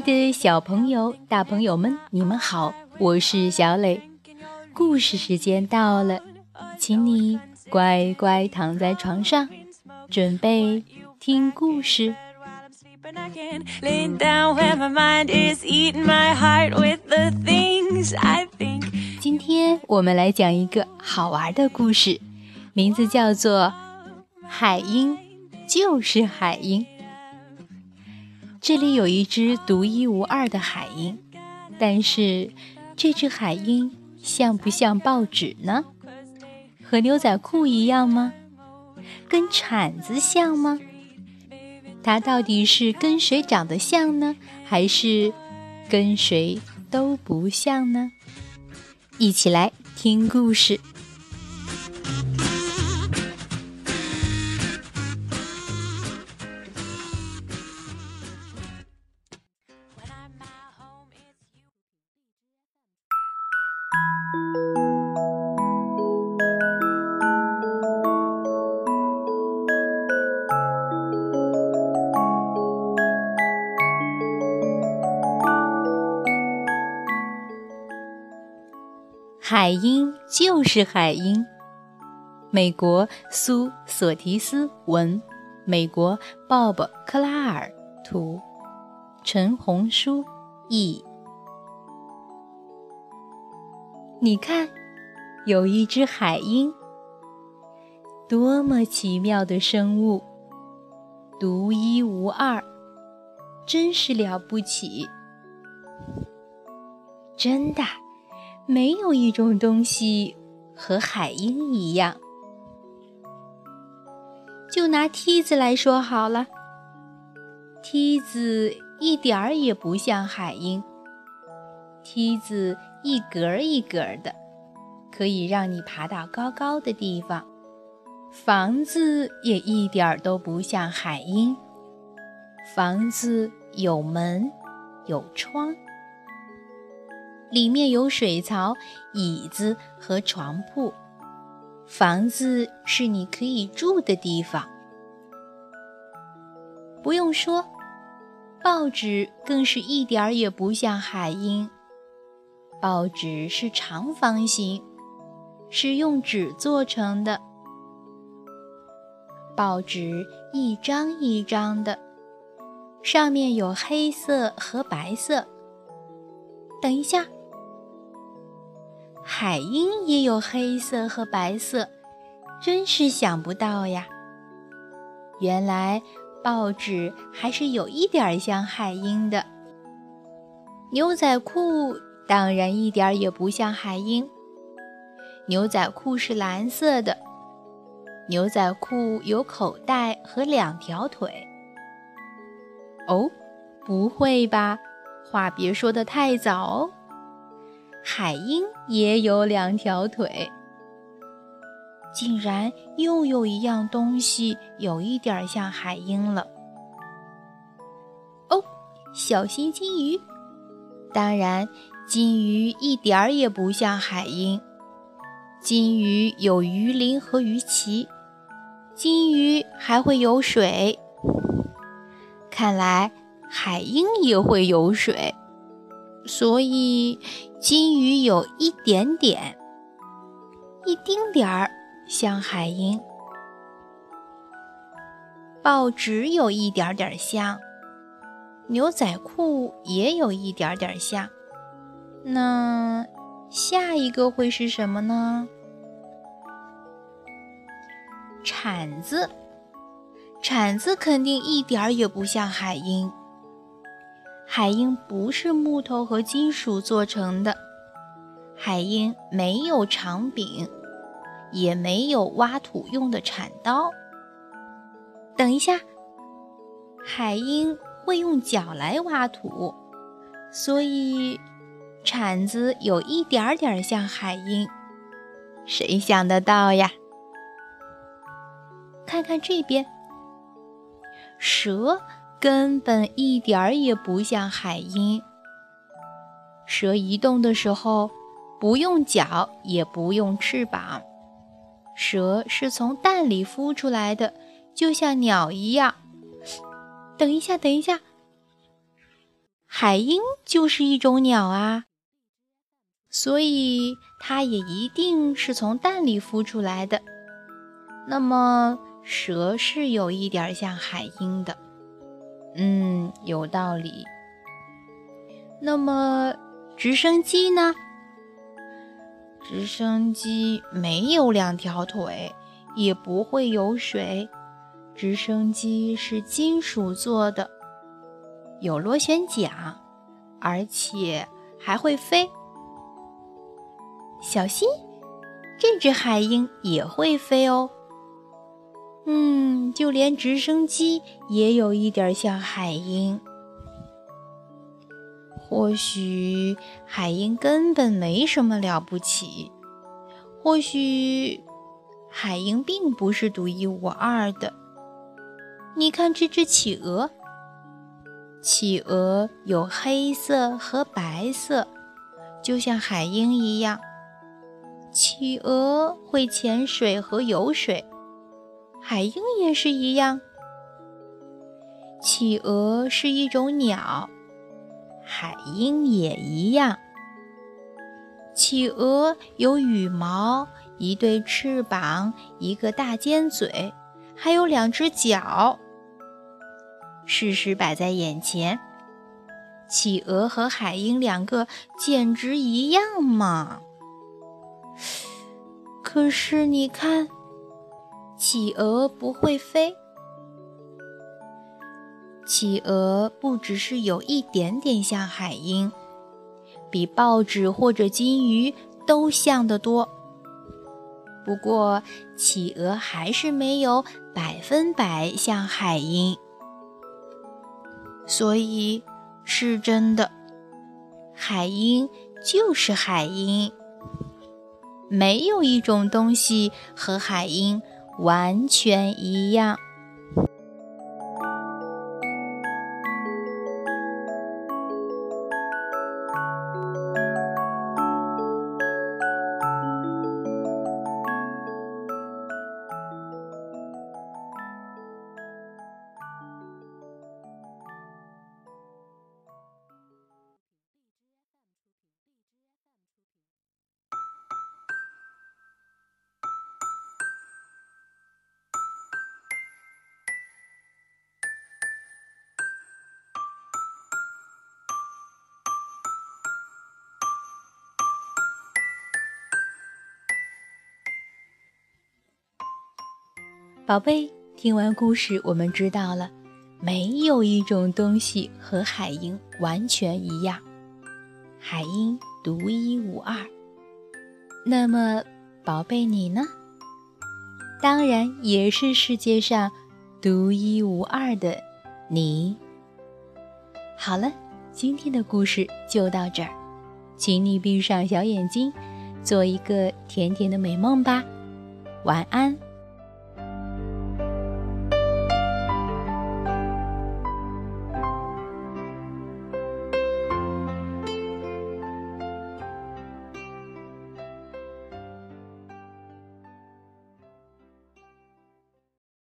爱的小朋友、大朋友们，你们好，我是小磊。故事时间到了，请你乖乖躺在床上，准备听故事。今天我们来讲一个好玩的故事，名字叫做《海鹰就是海鹰》。这里有一只独一无二的海鹰，但是这只海鹰像不像报纸呢？和牛仔裤一样吗？跟铲子像吗？它到底是跟谁长得像呢？还是跟谁都不像呢？一起来听故事。海鹰就是海鹰。美国苏索提斯文，美国鲍勃克拉尔图，陈红书译。你看，有一只海鹰，多么奇妙的生物，独一无二，真是了不起，真的。没有一种东西和海鹰一样。就拿梯子来说好了，梯子一点儿也不像海鹰。梯子一格一格的，可以让你爬到高高的地方。房子也一点儿都不像海鹰。房子有门，有窗。里面有水槽、椅子和床铺，房子是你可以住的地方。不用说，报纸更是一点儿也不像海鹰。报纸是长方形，是用纸做成的。报纸一张一张的，上面有黑色和白色。等一下。海鹰也有黑色和白色，真是想不到呀！原来报纸还是有一点像海鹰的。牛仔裤当然一点也不像海鹰。牛仔裤是蓝色的，牛仔裤有口袋和两条腿。哦，不会吧？话别说的太早哦。海鹰也有两条腿，竟然又有一样东西有一点像海鹰了。哦，小心金鱼！当然，金鱼一点儿也不像海鹰。金鱼有鱼鳞和鱼鳍，金鱼还会游水。看来海鹰也会游水。所以，金鱼有一点点、一丁点儿像海鹰，报纸有一点点像，牛仔裤也有一点点像。那下一个会是什么呢？铲子，铲子肯定一点儿也不像海鹰。海鹰不是木头和金属做成的，海鹰没有长柄，也没有挖土用的铲刀。等一下，海鹰会用脚来挖土，所以铲子有一点点像海鹰。谁想得到呀？看看这边，蛇。根本一点儿也不像海鹰。蛇移动的时候，不用脚，也不用翅膀。蛇是从蛋里孵出来的，就像鸟一样。等一下，等一下，海鹰就是一种鸟啊，所以它也一定是从蛋里孵出来的。那么，蛇是有一点像海鹰的，嗯，有道理。那么，直升机呢？直升机没有两条腿，也不会游水。直升机是金属做的，有螺旋桨，而且还会飞。小心，这只海鹰也会飞哦。嗯，就连直升机也有一点像海鹰。或许海鹰根本没什么了不起，或许海鹰并不是独一无二的。你看这只企鹅，企鹅有黑色和白色，就像海鹰一样。企鹅会潜水和游水，海鹰也是一样。企鹅是一种鸟。海鹰也一样。企鹅有羽毛，一对翅膀，一个大尖嘴，还有两只脚。事实摆在眼前，企鹅和海鹰两个简直一样嘛。可是你看，企鹅不会飞。企鹅不只是有一点点像海鹰，比报纸或者金鱼都像得多。不过，企鹅还是没有百分百像海鹰。所以，是真的，海鹰就是海鹰，没有一种东西和海鹰完全一样。宝贝，听完故事，我们知道了，没有一种东西和海鹰完全一样，海鹰独一无二。那么，宝贝你呢？当然也是世界上独一无二的你。好了，今天的故事就到这儿，请你闭上小眼睛，做一个甜甜的美梦吧，晚安。